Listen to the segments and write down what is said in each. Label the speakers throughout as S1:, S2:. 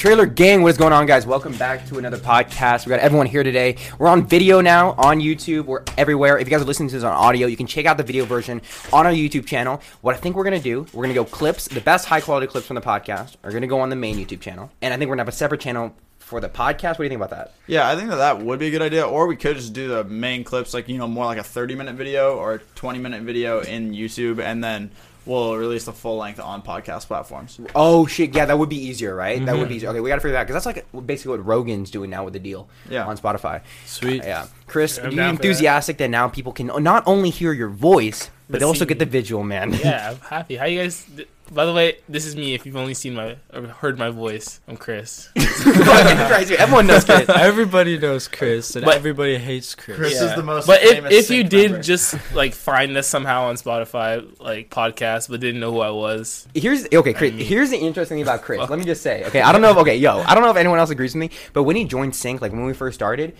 S1: Trailer Gang, what is going on, guys? Welcome back to another podcast. We got everyone here today. We're on video now on YouTube. We're everywhere. If you guys are listening to this on audio, you can check out the video version on our YouTube channel. What I think we're gonna do, we're gonna go clips, the best high quality clips from the podcast are gonna go on the main YouTube channel, and I think we're gonna have a separate channel for the podcast. What do you think about that?
S2: Yeah, I think that that would be a good idea. Or we could just do the main clips, like you know, more like a thirty-minute video or a twenty-minute video in YouTube, and then we'll release the full length on podcast platforms.
S1: Oh shit, yeah, that would be easier, right? That would be mm-hmm. easier. Okay, we gotta figure that because that's like basically what Rogan's doing now with the deal
S2: Yeah.
S1: on Spotify.
S3: Sweet.
S1: Yeah, Chris,
S4: I'm
S1: are you
S4: down for that.
S1: enthusiastic that. now people can not only hear your voice, but,
S4: But
S1: they also
S4: see
S1: get the
S4: me.
S1: visual, man.
S4: yeah, I'm happy. How you guys? By the way, this is me. If you've only seen my or heard my voice, I'm Chris.
S1: Fucking Everyone knows Chris.
S3: Everybody knows Chris, and
S4: But-
S3: everybght hates Chris.
S2: Chris is the most
S4: But if
S2: famous
S4: if you
S2: sync
S4: did
S2: member.
S4: just like find us somehow on Spotify, like podcast, but didn't know who I was,
S1: Here's okay, Chris.
S4: I mean-
S1: here's the interesting thing about Chris. Let me just say, okay, I don't know if okay, yo, I don't know if anyone else agrees with me, but when he joined Sync, like when we first started,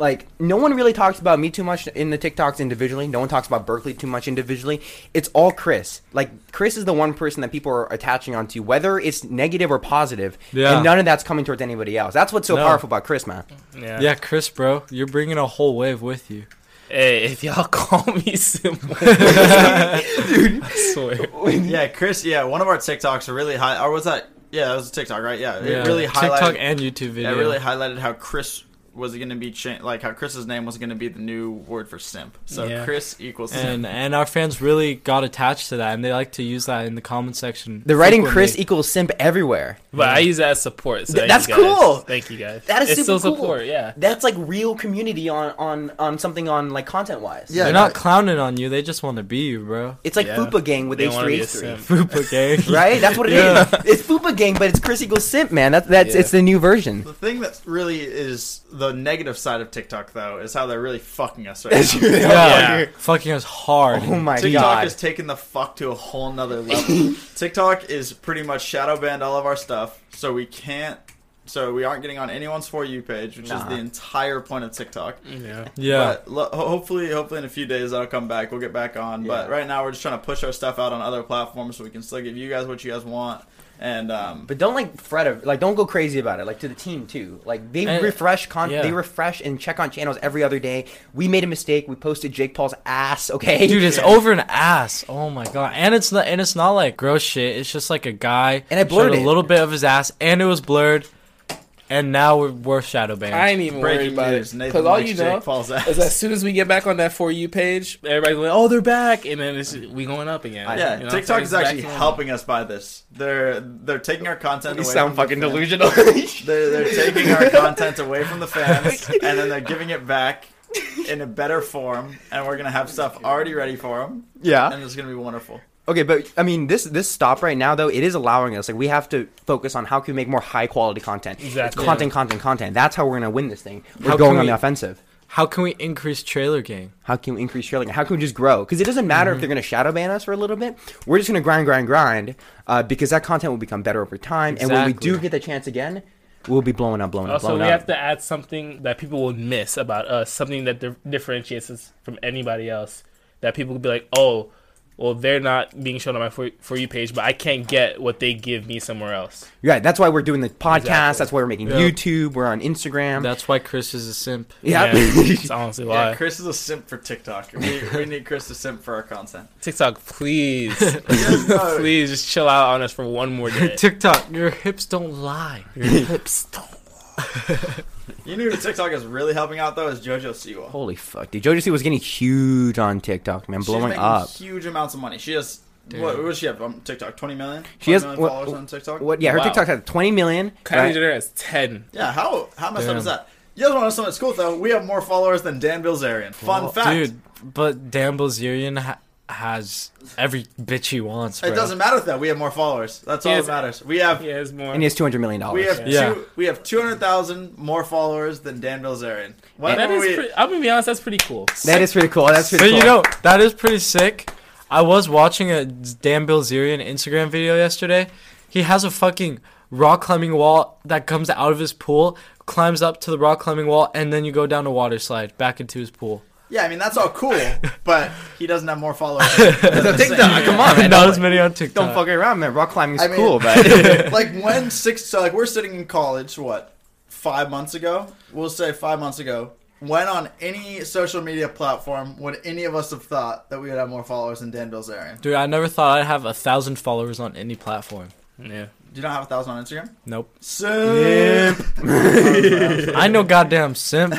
S1: like no one really talks about me too much in the TikToks individually. No one talks about Berkeley too much individually. It's all Chris. Like Chris is the one person that people are attaching onto, whether it's negative or positive,
S3: Yeah.
S1: and none of that's coming towards anybody else. That's what's so
S3: No.
S1: powerful about Chris, man.
S4: yeah.
S3: Yeah, Chris, bro, you're bringing a whole wave with you.
S4: Hey, if y'all call me simple,
S1: Dude,
S4: I swear.
S2: yeah, Chris, yeah, one of our TikToks are really high. Or was that? Yeah, that was a TikTok, right? Yeah,
S3: Yeah,
S2: it really
S3: TikTok
S2: highlighted.
S3: and YouTube
S2: yeah,
S3: video.
S2: it really highlighted how Chris was it going to be cha- like how Chris's name was going to be the new word for simp. So
S4: Yeah.
S2: Chris equals simp.
S3: and and our fans really got attached to that, and they like to use that in the comment section.
S1: they're writing
S3: frequently.
S1: Chris equals simp everywhere.
S4: But I use that as support. So
S1: Th-
S4: thank
S1: that's
S4: you guys.
S1: cool.
S4: Thank you guys.
S1: That is
S4: it's
S1: super
S4: still
S1: cool.
S4: support. Yeah.
S1: That's like real community on on on something on like content wise.
S2: Yeah,
S3: They're not clowning on you; they just want to be you, bro.
S1: It's like
S4: Yeah.
S1: Fupa Gang with
S4: They wanna be a
S1: H3H3.
S4: simp.
S3: Fupa gang,
S1: Right? That's what it is.
S3: Yeah.
S1: It's Fupa Gang, but it's Chris equals simp, man. That's that's
S4: Yeah.
S1: it's the new version.
S2: The thing that really is the negative side of TikTok, though, is how they're really fucking us right now.
S3: Yeah,
S4: Yeah.
S3: fucking us hard.
S1: Oh my
S2: TikTok
S1: god.
S2: is taking the fuck to a whole nother level. TikTok is pretty much shadow banned all of our stuff, so we can't. So we aren't getting on anyone's for you page, which is the entire point of TikTok.
S4: Yeah.
S3: Yeah,
S2: But lo- hopefully, hopefully in a few days that'll come back. We'll get back on. But right now we're just trying to push our stuff out on other platforms so we can still give you guys what you guys want. And um,
S1: But don't like fret of like don't go crazy about it. Like to the team too. Like they
S3: And-
S1: refresh con
S3: yeah.
S1: they refresh and check on channels every other day. We made a mistake. We posted Jake Paul's ass. Okay,
S3: dude, it's over an ass. Oh my god, and it's not, and it's not like gross shit. It's just like a guy
S1: And I blurred
S3: a little bit of his ass, and it was blurred, and now we're, we're shadow banned.
S4: I ain't even worried
S2: breaking
S4: about
S2: news:
S4: it because all you know
S2: Paul's ass.
S4: is as soon as we get back on that for you page, everybody's going, "Oh, they're back," and then it's, we going up again.
S2: Yeah,
S4: You know,
S2: TikTok is actually
S4: to normal.
S2: helping us by this. They're they're taking our content.
S1: We
S2: away
S1: sound
S2: from
S1: fucking
S2: the
S1: delusional.
S2: They're, they're taking our content away from the fans, and then they're giving it back in a better form, and we're gonna have stuff already ready for them,
S1: yeah.
S2: and it's gonna be wonderful.
S1: Okay, but I mean, this this stop right now though, it is allowing us like we have to focus on how can we make more high quality content.
S4: Exactly.
S1: It's content, content, content. That's how we're gonna win this thing. We're
S3: How
S1: going
S3: can
S1: on
S3: we-
S1: the offensive.
S3: How can we increase trailer game?
S1: How can we increase trailer Like, how can we just grow? Because it doesn't matter if they're gonna shadow ban us for a little bit. We're just gonna grind, grind, grind, uh, because that content will become better over time. Exactly. And when we do get the chance again, we'll be blowing up, blowing up, blowing up.
S4: Also, we
S1: up.
S4: have to add something that people will miss about us, something that dif- differentiates us from anybody else. That people could be like, "Oh, well, they're not being shown on my for, for you page, but I can't get what they give me somewhere else."
S1: Right. That's why we're doing the podcast.
S4: Exactly.
S1: That's why we're making
S3: Yeah.
S1: YouTube. We're on Instagram.
S3: That's why Chris is a simp.
S1: yeah.
S4: That's honestly why.
S2: Yeah, Chris is a simp for TikTok. We, we need Chris to simp for our content.
S4: TikTok, please, please, just chill out on us for one more day.
S3: TikTok, your hips don't lie.
S4: Your hips don't.
S2: You knew who TikTok is really helping out though is JoJo Siwa.
S1: Holy fuck, dude! Jojo Siwa's getting huge on TikTok, man, blowing
S2: making
S1: up.
S2: huge amounts of money. She has what, what does she have on TikTok? Twenty million.
S1: She has
S2: 20 million
S1: what-
S2: followers on TikTok.
S1: What? Yeah, her
S4: Wow.
S1: TikTok has 20 million.
S4: Kylie
S1: right?
S4: Jenner has ten.
S2: Yeah, how how messed up
S3: Damn.
S2: is that? You guys want to know something that's cool though? We have more followers than Dan Bilzerian. Fun
S3: Well,
S2: fact.
S3: dude. But Dan Bilzerian ha- has every bitch he wants. Bro.
S2: It doesn't matter though. We have more followers. That's all
S4: Yes.
S2: that matters. We have
S4: He has more.
S1: And he has 200 million dollars.
S2: we have
S3: Yeah.
S2: two we have two hundred thousand more followers than Dan Bilzerian. Why
S4: that
S2: we?
S4: pretty, I'm gonna be honest. That's pretty cool.
S1: That is pretty cool. That's pretty
S3: So
S1: cool.
S3: you know that is pretty sick. I was watching a Dan Bilzerian Instagram video yesterday. He has a fucking rock climbing wall that comes out of his pool, climbs up to the rock climbing wall, and then you go down a water slide back into his pool.
S2: Yeah, I mean that's all cool, but he doesn't have more followers.
S1: The TikTok, come on, man.
S3: Not
S1: Don't,
S3: as many on TikTok.
S1: don't fuck around, man. Rock climbing's
S2: I mean-
S1: cool, but
S2: like when six, so like we're sitting in college, what, five months ago? We'll say five months ago. When on any social media platform would any of us have thought that we would have more followers than Dan Bilzerian?
S3: Dude, I never thought I'd have a thousand followers on any platform.
S4: Yeah.
S2: Do you not have a thousand on Instagram?
S3: Nope.
S2: Simp.
S3: I know goddamn simp.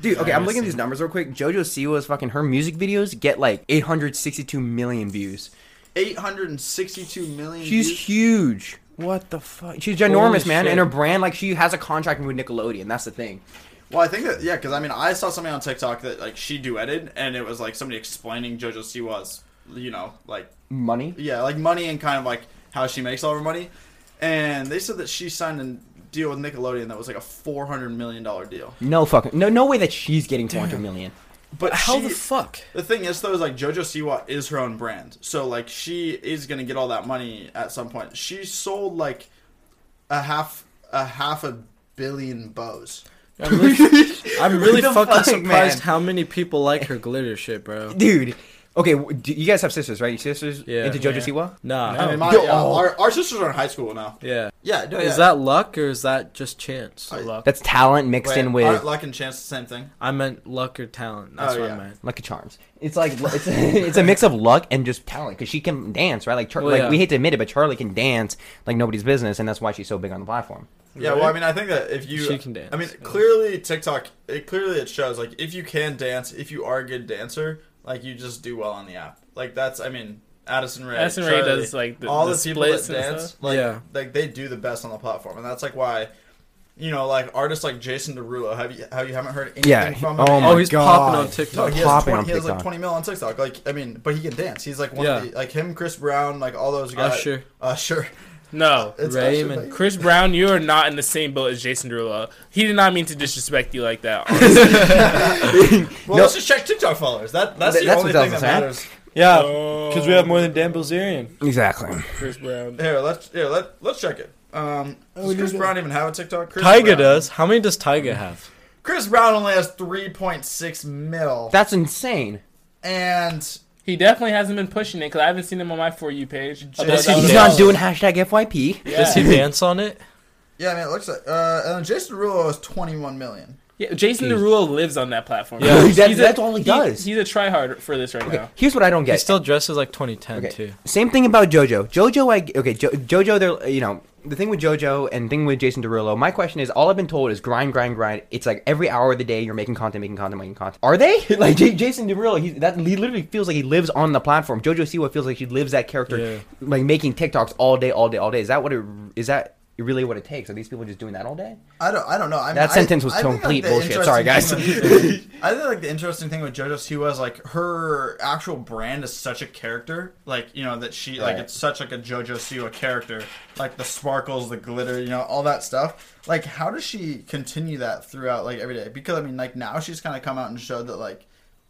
S1: Dude, okay, I'm looking at these numbers real quick. JoJo Siwa's fucking her music videos get like 862 million views.
S2: 862 million.
S1: She's
S2: views.
S1: huge. What the fuck? She's ginormous,
S3: Holy
S1: man.
S3: shit.
S1: And her brand, like, she has a contract with Nickelodeon. That's the thing.
S2: Well, I think that yeah, because I mean, I saw something on TikTok that like she duetted, and it was like somebody explaining JoJo Siwa's, you know, like
S1: Money.
S2: yeah, like money and kind of like how she makes all her money, and they said that she signed a deal with Nickelodeon that was like a four hundred million dollar deal.
S1: No fucking no no way that she's getting 400 million.
S2: But
S3: How
S2: she,
S3: the fuck?
S2: the thing is though is like JoJo Siwa is her own brand, so like she is gonna get all that money at some point. She sold like a half a half a billion bows.
S3: I'm really, I'm really fucking
S1: fuck,
S3: surprised
S1: man?
S3: how many people like her glitter shit, bro.
S1: Dude. Okay, do you guys have sisters, right? Your sisters
S3: Yeah.
S1: into JoJo
S4: Yeah.
S1: Siwa?
S3: Nah.
S2: I mean, my,
S1: Yo,
S2: yeah,
S1: oh.
S2: our, our sisters are in high school now.
S3: Yeah.
S2: Yeah, no,
S3: Is
S2: yeah.
S3: that luck or is that just chance?
S2: I-
S4: Luck.
S1: That's talent mixed
S2: Wait,
S1: in with
S2: aren't luck and chance the same thing?
S3: I meant luck or talent. That's
S2: Oh,
S3: what
S2: yeah.
S3: I meant.
S1: Lucky Charms. It's like it's it's a mix of luck and just talent because she can dance, right? Like, Char-
S3: Well,
S1: like
S3: yeah.
S1: we hate to admit it, but Charlie can dance like nobody's business, and that's why she's so big on the platform.
S2: Yeah, well, I mean, I think that if you,
S3: She can dance,
S2: I mean,
S3: yeah.
S2: clearly TikTok, it clearly it shows like if you can dance, if you are a good dancer, like you just do well on the app. Like that's, I mean, Addison Rae,
S4: Addison Rae
S2: Charlie,
S4: does like the,
S2: all
S4: the,
S2: the, people that
S4: splits and
S2: dance,
S4: stuff.
S2: like,
S3: Yeah.
S2: like they do the best on the platform, and that's like why. You know, like artists like Jason Derulo. Have you how you haven't heard anything
S1: Yeah.
S2: from him?
S1: Oh my
S3: Oh, he's popping
S1: God.
S3: on
S2: No,
S3: TikTok.
S2: he has,
S1: Popping
S2: 20,
S1: on
S2: he has like 20 mil on TikTok. Like, I mean, but he can dance. He's like one
S3: Yeah.
S2: of the, like him, Chris Brown, like all those uh, guys.
S3: Usher.
S2: Usher.
S4: Uh, No.
S2: It's
S3: Ray
S2: Usher.
S4: Chris Brown, you are not in the same boat as Jason Derulo. He did not mean to disrespect you like that.
S2: Well,
S1: No.
S2: let's just check TikTok followers. That that's
S1: Th-
S2: the
S1: that's
S2: only thing
S1: Delta's
S2: that
S1: saying.
S2: matters.
S3: Yeah,
S4: Oh.
S3: because we have more than Dan Bilzerian.
S1: Exactly.
S4: Chris Brown.
S2: Here, let's here let let's check it. Um, does Chris Brown even have a TikTok? Chris
S3: Tyga
S2: Brown.
S3: does. How many does Tyga have?
S2: Chris Brown only has 3.6 mil,
S1: That's insane.
S2: and
S4: He definitely hasn't been pushing it because I haven't seen him on my For You page. I
S3: Does he
S1: He's
S3: dance?
S1: not doing hashtag FYP.
S4: Yeah.
S3: Does he dance on it?
S2: yeah, I mean, it looks like uh, and then Jason Derulo has 21 million.
S4: Yeah, Jason
S1: Jeez.
S4: Derulo lives on that platform.
S3: Yeah.
S1: That-
S4: He's a-
S1: that's all he does.
S4: He's a tryhard for this right
S1: Okay,
S4: now.
S1: here's what I don't get.
S3: He still dresses like 2010
S1: Okay.
S3: too.
S1: Same thing about JoJo. JoJo, I okay. Jo- JoJo, they're you know the thing with JoJo and thing with Jason Derulo. My question is, all I've been told is grind, grind, grind. It's like every hour of the day you're making content, making content, making content. Are they like J- Jason Derulo? He that he literally feels like he lives on the platform. JoJo Siwa feels like she lives that character,
S3: Yeah.
S1: like making TikToks all day, all day, all day. Is that what it is? That really what it takes? Are these people just doing that all day?
S2: I don't, I don't know. I mean,
S1: That
S2: I-
S1: sentence was
S2: I think, like,
S1: complete bullshit. Sorry, guys.
S2: with- I think like the interesting thing with JoJo Siwa is like her actual brand is such a character, like you know that she like it's such like a JoJo Siwa character, like the sparkles, the glitter, you know, all that stuff. Like, how does she continue that throughout like every day? Because I mean, like now she's kind of come out and showed that like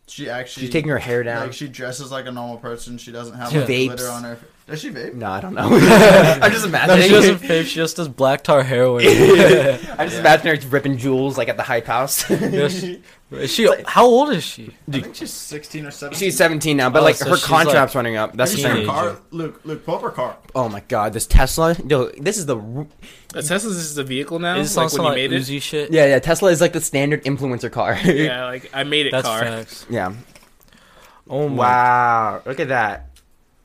S2: she actually
S1: She's taking her hair down.
S2: Like she dresses like a normal person. She doesn't have like, glitter on her. Does she vape?
S1: no, I don't know. I'm just
S3: No,
S1: imagining.
S3: she doesn't vape. She just does black tar heroin.
S1: I'm just
S2: Yeah.
S1: imagining her ripping Juuls like at the hype house.
S3: Yeah, she- is she? How old is she?
S2: I think she's sixteen or seventeen.
S1: She's 17 now, but
S3: Oh,
S1: like
S3: so
S1: her
S3: she's,
S1: contract's running up. That's the
S2: you
S1: thing.
S2: seen her
S3: Teenager.
S2: car? Luke, Luke, pull up her car.
S1: Oh my god, this Tesla. Yo, this is the r- uh,
S4: A Tesla's just a vehicle now.
S3: Is this
S4: like
S3: on some
S4: when
S3: like
S4: you made it.
S3: Shit?
S1: yeah yeah. Tesla is like the standard influencer car.
S4: Yeah, like I made it
S3: That's
S4: car.
S3: facts.
S1: yeah.
S3: Oh my.
S1: Wow, look at that.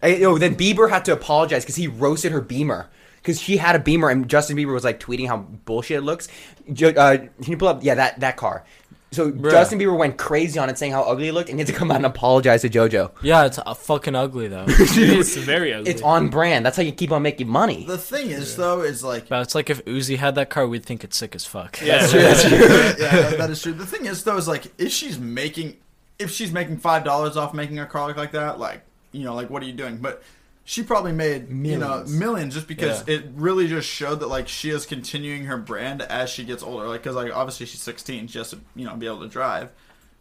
S1: Hey, yo, then Bieber had to apologize because he roasted her Beamer because she had a Beamer and Justin Bieber was like tweeting how bullshit it looks. Uh, can you pull up? Yeah, that that car. So
S3: Bruh.
S1: Justin Bieber went crazy on it, saying how ugly it looked, and he had to come out and apologize to JoJo.
S3: Yeah, it's uh, fucking ugly though.
S4: it's very ugly.
S1: It's on brand. That's how you keep on making money.
S2: The thing is, though, is like
S3: but it's like if Uzi had that car, we'd think it's sick as fuck.
S4: yeah,
S1: That's true. That's true.
S2: yeah, that- that is true. The thing is, though, is like if she's making, if she's making five dollars off making a car look like that, like you know, like what are you doing? But she probably made you know
S1: Millions.
S2: millions just because
S3: Yeah.
S2: it really just showed that like she is continuing her brand as she gets older. Like because like obviously she's 16, she has to you know be able to drive.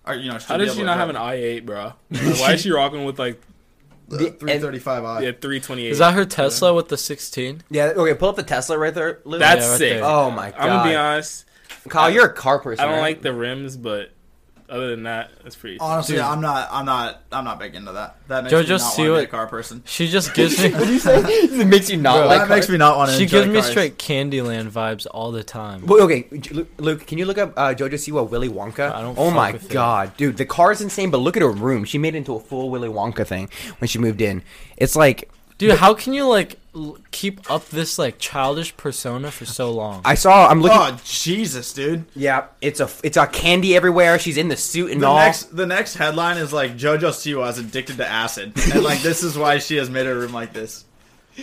S2: Or you know,
S4: How does she not have an i8, bro? Like, why is she rocking with like
S2: the
S1: The-
S2: 335i?
S4: yeah 328?
S3: Is that her Tesla with the 16?
S1: Yeah. Okay, pull up the Tesla right there. Luke.
S4: That's
S3: Yeah, right
S4: sick.
S3: there.
S1: Oh my god.
S4: I'm gonna be honest.
S1: Kyle, you're a car person.
S4: I don't
S1: right?
S4: like the rims, but Other than that, it's pretty.
S2: Honestly,
S3: Dude.
S2: I'm not. I'm not. I'm not big into that. That makes
S3: Jojo
S2: me not want to be
S3: Siwa-
S2: a car person.
S3: She just gives me.
S1: What do you say? it makes you not
S3: Bro,
S1: like.
S2: that makes me not want to.
S3: she
S2: enjoy
S3: gives me straight Candyland vibes all the time.
S1: Well, okay, J- Luke, can you look up uh, JoJo Siwa Willy Wonka?
S3: I don't
S1: oh
S3: fuck
S1: my
S3: with it.
S1: god, dude, the car's insane. But look at her room; she made it into a full Willy Wonka thing when she moved in. It's like
S3: Dude, how can you like l- keep up this like childish persona for so long?
S1: I saw. I'm looking.
S2: Oh Jesus, dude!
S1: yeah, it's a it's a candy everywhere. She's in the suit and
S2: The
S1: all.
S2: next, the next headline is like JoJo Siwa is addicted to acid, and like this is why she has made her room like this.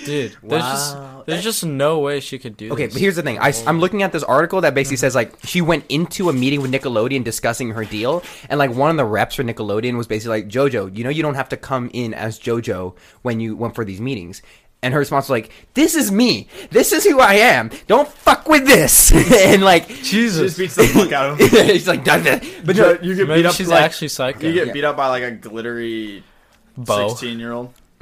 S3: Dude, there's just there's just no way she could do
S1: Okay,
S3: this.
S1: but here's the thing. I, am looking at this article that
S3: Mm-hmm.
S1: basically says like she went into a meeting with Nickelodeon discussing her deal, and like one of the reps for Nickelodeon was basically like, "JoJo, you know you don't have to come in as JoJo when you went for these meetings." And her response was like, "This is me. This is who I am. Don't fuck with this." and like,
S2: She just
S3: Jesus.
S2: beats the fuck out of him.
S1: she's like, "Done that."
S2: But
S1: But no,
S2: you get
S3: Maybe
S2: beat up
S3: she's
S2: like,
S3: actually psycho.
S2: you get
S1: Yeah.
S2: beat up by like a glittery
S3: Bow.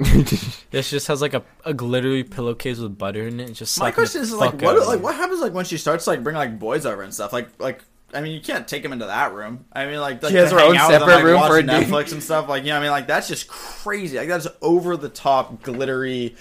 S2: Sixteen year old.
S3: Yeah, she just has like a, a glittery pillowcase with butter in it. and Just
S2: My question is like what like what happens like when she starts like bringing like boys over and stuff like like. I mean, you can't take him into that room. I mean, like, like
S1: She has her own
S2: out with
S1: separate
S2: like,
S1: room
S2: watch
S1: for a date.
S2: Netflix and stuff. Like, you know, what I mean, like that's just crazy. Like that's over the top, glittery.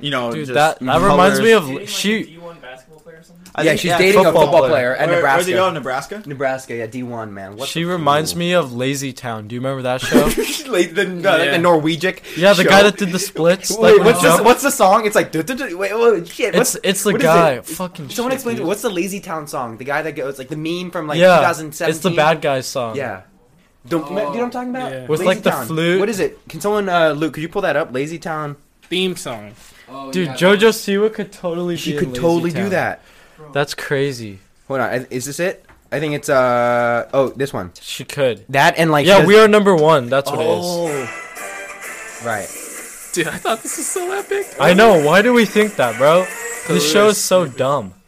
S2: You know,
S3: Dude,
S2: just
S3: that that reminds me
S2: colors.
S3: of she.
S4: D1 basketball player or something?
S2: I
S1: yeah,
S2: think-
S1: she's dating a
S3: football
S1: football player,
S3: player.
S1: at
S2: Where,
S1: Nebraska.
S2: Where's he go? Nebraska.
S1: Nebraska, yeah, D1 man. What
S3: She reminds
S1: fool?
S3: me of Lazy Town. Do you remember that show?
S1: like the, no, like
S4: Yeah.
S1: the Norwegian.
S3: yeah, the
S1: show.
S3: guy that did the splits.
S1: Wait,
S3: like,
S1: what's
S3: he
S1: the, what's the song? It's like, duh, duh, duh, wait, wait, shit. What's,
S3: It's it's the
S1: what is
S3: guy.
S1: it?
S3: Fucking.
S1: Someone
S3: shit,
S1: explain to
S3: dude.
S1: me. What's the Lazy Town song? The guy that goes like the meme from like
S3: yeah,
S1: 2017.
S3: it's the bad guys song.
S1: Yeah. Don't, do you know what I'm talking about?
S4: Yeah.
S3: With,
S1: Lazy
S3: like, the flute.
S1: What is it? Can someone, uh, Luke? Could you pull that up? Lazy Town.
S4: Theme song.
S3: Dude, JoJo Siwa could totally.
S1: She
S3: be
S1: could
S3: in Lazy
S1: totally do
S3: Town.
S1: that.
S3: That's crazy.
S1: Hold on. Is this it? I think it's uh oh this one.
S3: She could.
S1: That and like
S3: Yeah, we are number one. That's what it
S1: Oh. Right.
S4: Dude, I thought this was so epic.
S3: I know. Why do we think that, bro? This show is so dumb.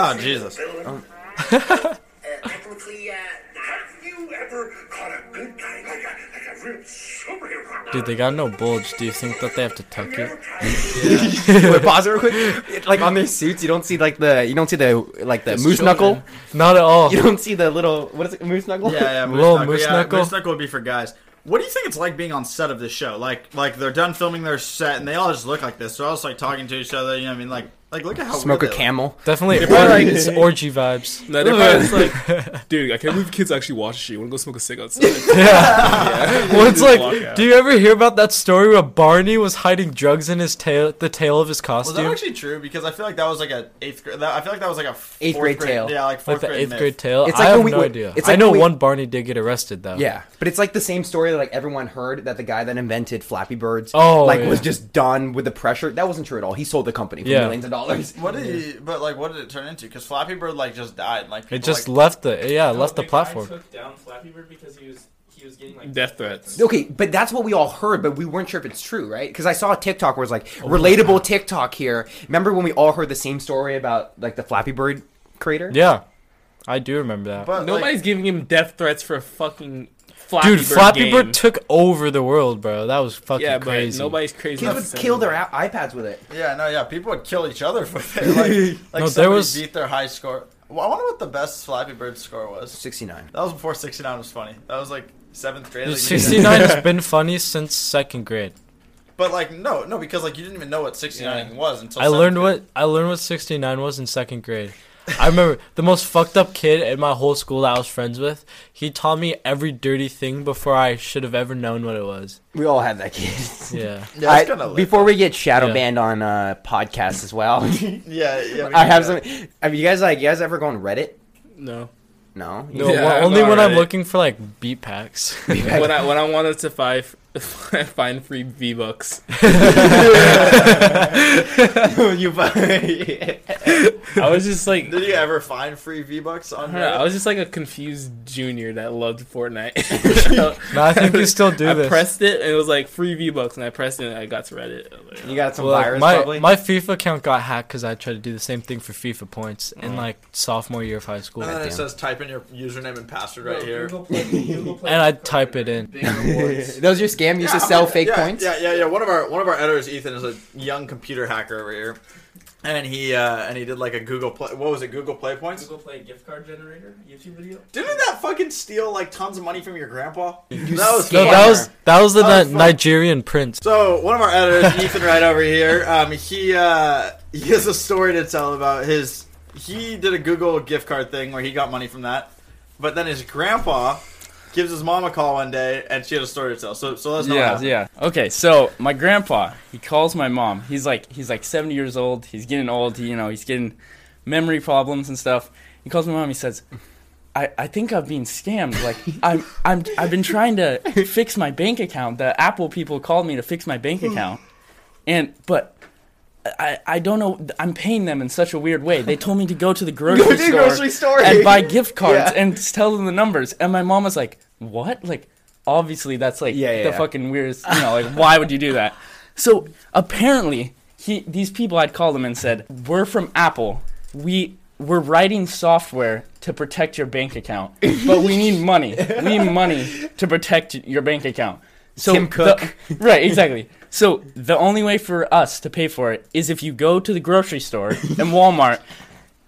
S2: Oh Jesus!
S5: technically, uh, have you ever caught a good guy like a, like a real superhero?
S3: Dude, they got no bulge. Do you think that they have to tuck it?
S1: Wait, pause real quick. It- Like on their suits, you don't see like the you don't see the like the
S4: It's
S1: moose
S4: children.
S1: knuckle.
S3: Not at all.
S1: You don't see the little what is it moose knuckle?
S2: Yeah, yeah, moose
S3: Little
S2: knuckle.
S3: moose
S2: yeah,
S3: knuckle.
S2: Moose knuckle would be for guys. What do you think it's like being on set of this show? Like, like they're done filming their set and they all just look like this. They're all just like talking to each other. You know what I mean? Like, like look at how
S1: Smoke a
S2: weird they
S1: camel.
S3: Definitely,
S4: probably
S3: or- it's orgy vibes.
S4: No, they're probably just like, dude, I can't believe kids actually watch this shit. You wanna go smoke a cig outside?
S3: Yeah. well, it's like, do you ever hear about that story where Barney was hiding drugs in his tail, the tail of his costume?
S2: Was that actually true? Because I feel like that was like a eighth grade. I feel like that was like a
S1: Eighth
S2: fourth
S1: grade tale.
S2: Yeah, like
S3: like
S2: fourth
S3: the
S2: grade
S3: eighth
S2: myth.
S3: grade tale.
S1: It's
S3: I
S1: like
S3: have
S1: we-
S3: no idea.
S1: it's
S3: I know
S1: we-
S3: one Barney did get arrested though.
S1: Yeah, but it's like the same story that like everyone heard that the guy that invented Flappy Birds,
S3: Oh,
S1: like
S3: yeah.
S1: was just done with the pressure. That wasn't true at all. He sold the company for
S3: Yeah.
S1: millions of dollars.
S2: What did he? But like, what did it turn into? Because Flappy Bird like just died. Like
S3: It just
S2: like,
S3: left the yeah left the
S6: guy
S3: platform.
S6: took down Flappy Bird because he was he was getting like
S4: Death threats.
S1: Okay, but that's what we all heard, but we weren't sure if it's true, right? Because I saw a TikTok where it's like
S3: Oh
S1: relatable TikTok here. Remember when we all heard the same story about like the Flappy Bird creator?
S3: Yeah, I do remember that.
S2: but
S4: Nobody's
S2: like,
S4: giving him death threats for fucking Flappy
S3: Dude,
S4: Bird
S3: Flappy
S4: game.
S3: Bird took over the world, bro. That was fucking
S4: yeah,
S3: crazy.
S4: nobody's crazy.
S1: Kids
S4: enough
S1: would kill their
S4: that.
S1: a- iPads with it.
S2: yeah, no, yeah, people would kill each other for it. Like, like
S3: No, there
S2: somebody
S3: was-
S2: beat their high score. Well, I wonder what the best Flappy Bird score was.
S1: 69.
S2: That was before 69 was funny. That was like seventh grade. Like,
S3: 69 has been funny since second grade.
S2: But like no, no, because like you didn't even know what 69
S4: Yeah.
S2: was until
S3: I learned
S2: grade.
S3: what I learned what 69 was in second grade. I remember the most fucked up kid in my whole school that I was friends with. He taught me every dirty thing before I should have ever known what it was.
S1: We all had that kid.
S3: Yeah.
S2: Yeah,
S1: I-
S2: it's kinda lit,
S1: before we get shadow
S3: Yeah.
S1: banned on uh, podcasts as well,
S2: Yeah, yeah. we
S1: I have
S2: do
S1: some. Have you guys like you guys ever go on Reddit?
S4: No.
S1: No.
S3: No,
S4: Yeah,
S3: well, only when I'm looking for like beat packs.
S4: when I when I wanted to find find free V bucks,
S1: you. buy.
S4: I was just like.
S2: Did you ever find free V Bucks on
S4: don't know, I was just like a confused junior that loved Fortnite.
S3: no, I think you still do
S4: I
S3: this.
S4: pressed it and it was like free V bucks, and I pressed it and I got to Reddit. I like,
S1: you got some
S3: Well,
S1: virus
S3: my
S1: probably.
S3: my FIFA account got hacked because I tried to do the same thing for FIFA points in
S1: Oh.
S3: like sophomore year of high school,
S2: And then it says type in your username and password right here.
S6: Google Play, Google Play
S3: and I'd type it in.
S6: big rewards.
S1: Those your scam used to sell
S2: I'm-
S1: fake
S2: yeah,
S1: points.
S2: Yeah, yeah, yeah. One of our one of our editors, Ethan, is a young computer hacker over here. and he uh, and he did like a Google Play. What was it? Google Play points.
S6: Google Play gift card generator YouTube video.
S2: Didn't that fucking steal like tons of money from your grandpa? that was
S3: No,
S1: scammer.
S3: that was that was the
S2: That was
S3: Nigerian prince.
S2: So one of our editors, Ethan, right over here, um, he uh, he has a story to tell about his. He did a Google gift card thing where he got money from that, but then his grandpa gives his mom a call one day, and she had a story to tell. So so let's know. what
S7: Yeah,
S2: happened.
S7: yeah. Okay, so my grandpa, he calls my mom. He's like he's like 70 years old. He's getting old. He, you know, he's getting memory problems and stuff. He calls my mom. He says, "I, I think I've been scammed. Like I'm I'm I've been trying to fix my bank account. The Apple people called me to fix my bank account, and but." I, I don't know. I'm paying them in such a weird way. They told me to go to the grocery,
S1: Go to the
S7: store,
S1: grocery store.
S7: and buy gift cards
S1: Yeah.
S7: and tell them the numbers. And my mom was like, "What? Like, obviously that's like
S1: Yeah, yeah,
S7: the
S1: yeah.
S7: fucking weirdest. You know, like why would you do that?" So apparently, he these people I'd call them and said, "We're from Apple. We we're writing software to protect your bank account, but we need money. We need money to protect your bank account." So
S1: Tim Cook.
S7: the- right, exactly. So the only way for us to pay for it is if you go to the grocery store and Walmart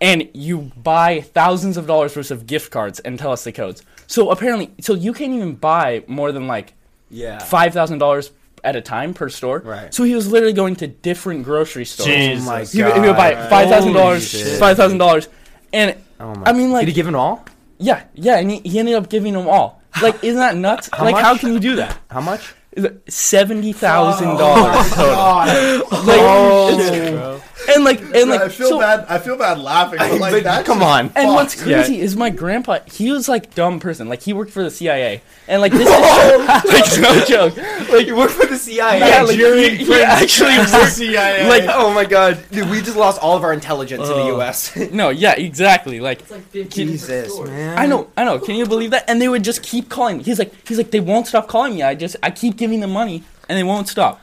S7: and you buy thousands of dollars worth of gift cards and tell us the codes. So apparently, so you can't even buy more than like
S1: Yeah.
S7: five thousand dollars at a time per store.
S1: Right.
S7: So he was literally going to different grocery stores.
S3: Jesus.
S1: Oh my
S7: He, would- he would buy five thousand dollars, five thousand dollars, and
S1: Oh my.
S7: I mean, like-
S1: did he give it all?
S7: yeah, yeah, and he, he ended up giving them all. Like, isn't that nuts?
S1: How
S7: like,
S1: much?
S7: how can you do that?
S1: How much?
S7: Seventy thousand dollars oh total. Like,
S1: Oh,
S7: and like, and like,
S2: I feel
S7: so-
S2: bad. I feel bad laughing. But like
S1: But
S2: that's
S1: come on.
S7: And
S2: fucked.
S7: what's
S3: Yeah.
S7: crazy is my grandpa. He was like dumb person. Like he worked for the CIA, and like this is like no joke. Like
S1: you worked for the CIA.
S7: yeah, like
S2: Nigerian
S7: he, he
S2: prince.
S7: actually
S2: the. CIA.
S1: like, oh my god, dude, we just lost all of our intelligence in the. U.S.
S7: No, yeah, exactly. Like
S6: It's like 15
S1: Jesus, man.
S7: I know, I know. Can you believe that? And they would just keep calling me. He's like, he's like, they won't stop calling me. I just, I keep giving them money, and they won't stop.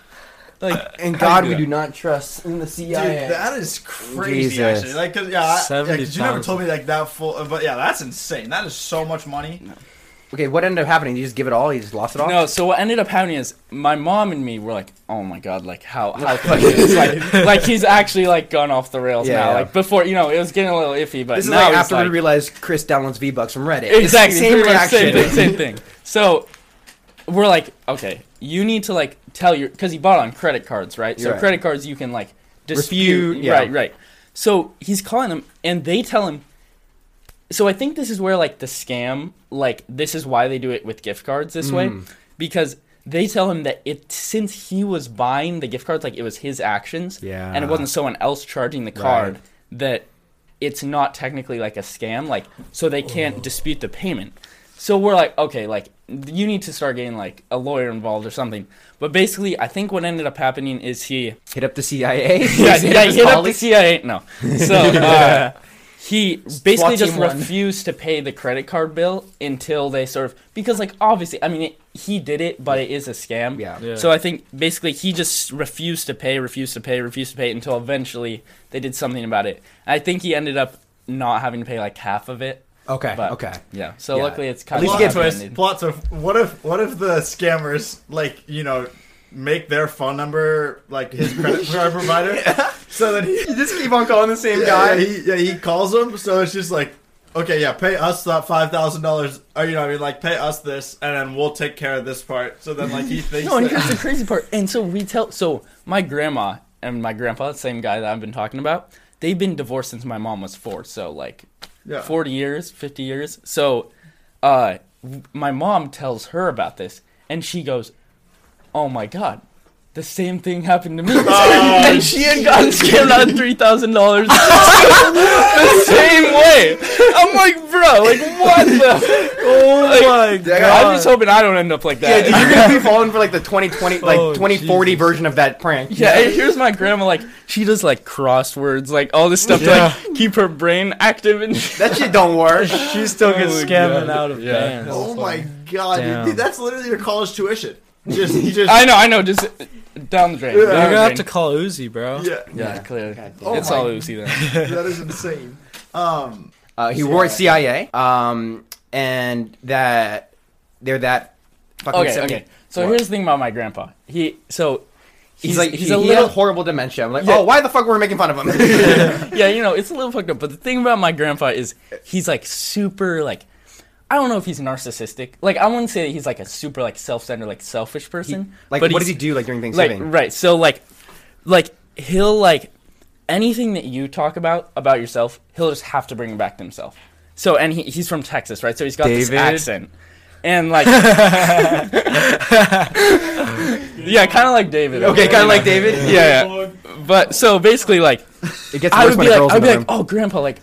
S7: Like,
S1: And God,
S7: do
S1: we
S7: you
S1: do
S7: do
S1: not trust in the
S2: Dude,
S1: CIA.
S2: that is crazy.
S1: Jesus.
S2: Actually, like, cause yeah, I, yeah, 'cause you never told me like that full. uh, But yeah, that's insane. That is so much money.
S1: okay, what ended up happening? Did you just give it all? You just lost it all?
S7: No, so what ended up happening is my mom and me were like, "Oh my god, like how how fucking like like he's actually like gone off the rails
S1: Yeah,
S7: now."
S1: yeah.
S7: Like before, you know, it was getting a little iffy, but
S1: This is
S7: now
S1: like
S7: he's
S1: after we realized Chris downloads V Bucks from Reddit.
S7: exactly
S1: Same
S7: pretty
S1: reaction.
S7: same same thing. So we're like, okay, you need to like tell your because he bought on credit cards, right? So
S1: right.
S7: credit cards you can like dispute,
S1: Refute, yeah.
S7: right, right. So he's calling them, and they tell him. So I think this is where like the scam, like this is why they do it with gift cards this way,
S1: Mm.
S7: because they tell him that it since he was buying the gift cards, like it was his actions,
S1: Yeah.
S7: and it wasn't someone else charging the card that it's not technically like a scam like so they can't dispute the payment so we're like okay like you need to start getting like a lawyer involved or something but basically i think what ended up happening is he
S1: Hit up the CIA.
S7: yeah,
S1: Hit
S7: yeah,
S1: his
S7: hit up the cia no so uh, he basically
S1: SWAT
S7: just
S1: team one.
S7: refused to pay the credit card bill until they sort of because like obviously i mean it, he did it but it is a scam
S1: Yeah.
S3: Yeah.
S7: so I think basically he just refused to pay, refused to pay, refused to pay until eventually they did something about it. I think he ended up not having to pay like half of it.
S1: Okay.
S7: But-
S1: okay.
S7: Yeah. So
S1: Yeah.
S7: luckily it's kind
S1: At least
S7: of
S1: you get
S2: plot
S7: happy
S2: twist.
S7: ending.
S2: Plot twist. What if what if the scammers like you know make their phone number like his credit card provider, so that he
S1: You just keep on calling the same
S2: yeah,
S1: guy.
S2: Yeah, he, yeah, he calls them. So it's just like, okay, yeah, pay us that five thousand dollars, or you know, I mean, like pay us this, and then we'll take care of this part. So then, like, he thinks.
S7: No, and
S2: that-
S7: here's the crazy part. And so we tell so my grandma and my grandpa, the same guy that I've been talking about, they've been divorced since my mom was four. So like
S2: yeah.
S7: 40 years, 50 years. So, uh, my mom tells her about this, and she goes, "Oh my god." The same thing happened to me, oh, and she had gotten scammed out of three thousand dollars the same way. I'm like, bro, like what the?
S3: Oh my god!
S7: I'm just hoping I don't end up like that.
S1: Yeah,
S7: that.
S1: dude, you're gonna be falling for like the 2020, like
S3: Oh,
S1: 2040
S3: Jesus.
S1: version of that prank.
S7: Yeah, and here's my grandma. Like she does like crosswords, like all this stuff
S3: Yeah.
S7: to like keep her brain active and.
S1: that shit don't work.
S3: She still gets
S7: Oh my
S3: scamming
S7: God.
S3: out of
S7: Yeah.
S3: bands.
S2: Oh my god, dude, dude, that's literally your college tuition. Just, just.
S7: I know, I know. Just down the drain.
S2: Yeah.
S3: You're gonna have to call Uzi, bro.
S2: yeah,
S7: Yeah, clearly.
S1: God damn.
S2: Oh
S7: it's
S2: my-
S7: all Lucy then.
S2: that is insane. Um,
S1: Uh, he worked CIA, um, and that they're that fucking
S7: okay,
S1: 70
S7: okay. So
S1: What?
S7: here's the thing about my grandpa. He so
S1: He's,
S7: He's-
S1: like
S7: he's
S1: he's
S7: a
S1: a
S7: little-
S1: little horrible dementia. I'm like,
S7: Yeah.
S1: oh, why the fuck were we making fun of him?
S7: yeah, you know, it's a little fucked up. But the thing about my grandpa is he's like super like I don't know if he's narcissistic. Like I wouldn't say that he's like a super like self-centered, like selfish person.
S1: like,
S7: but
S1: what does he do like during
S7: Like
S1: Thanksgiving?
S7: right, so like like he'll like anything that you talk about about yourself, he'll just have to bring it back to himself. So and he, he's from Texas, right? So he's got this accent. And like Yeah, kind of like David.
S1: Okay, kind of like David.
S7: Yeah, yeah. But so basically like
S1: It gets
S7: I would be like, I'd be like, oh, grandpa, like,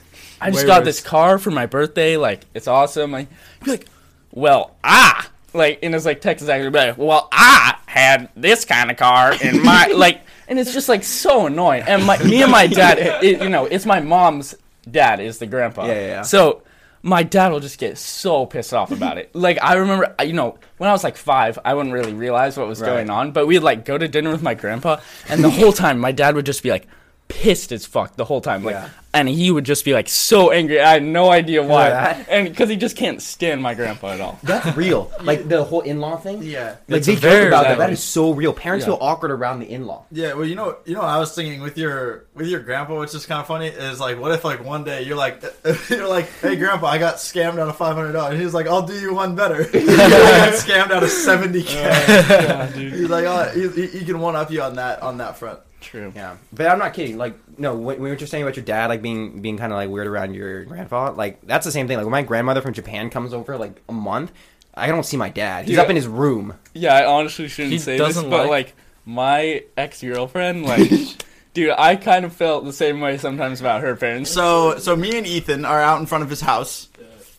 S7: I just got this car for my birthday, like, it's awesome. Like, be like, well, ah, like, and it's like Texas accent, like, well, I had this kind of car in my like, and it's just like so annoying. And my, me and my dad, it, it- you know, it's my mom's dad is the grandpa.
S1: Yeah, yeah, yeah.
S7: So my dad will just get so pissed off about it. Like I remember, you know, when I was like five, I wouldn't really realize what was
S1: Right.
S7: going on. But we'd like go to dinner with my grandpa, and the whole time my dad would just be like pissed as fuck the whole time. Like,
S1: Yeah.
S7: and he would just be like so angry. I had no idea why,
S1: that?
S7: and because he just can't stand my grandpa at all.
S1: That's real. Like the whole in-law thing.
S2: Yeah.
S1: Like
S3: It's
S1: they
S3: a
S1: joke about that. That is so real. Parents
S7: Yeah.
S1: feel awkward around the in-law.
S2: Yeah, well, you know, you know, what I was thinking with your with your grandpa, which is kind of funny, is like, what if like one day you're like, you're like, hey, grandpa, I got scammed out of five hundred dollars. He's like, I'll do you one better. I got scammed out of seventy k. He's like, oh, he, he, he can one up you on that on that front.
S7: True.
S1: Yeah, but I'm not kidding. Like, no, when when you're saying about your dad, like being being kind of like weird around your grandfather, like that's the same thing. Like when my grandmother from Japan comes over like a month, I don't see my dad. He's
S7: Yeah.
S1: up in his room.
S7: Yeah, I honestly shouldn't
S3: He
S7: say this,
S3: doesn't
S7: but
S3: like-
S7: like my ex girlfriend, like, dude, I kind of felt the same way sometimes about her parents.
S2: So, so me and Ethan are out in front of his house,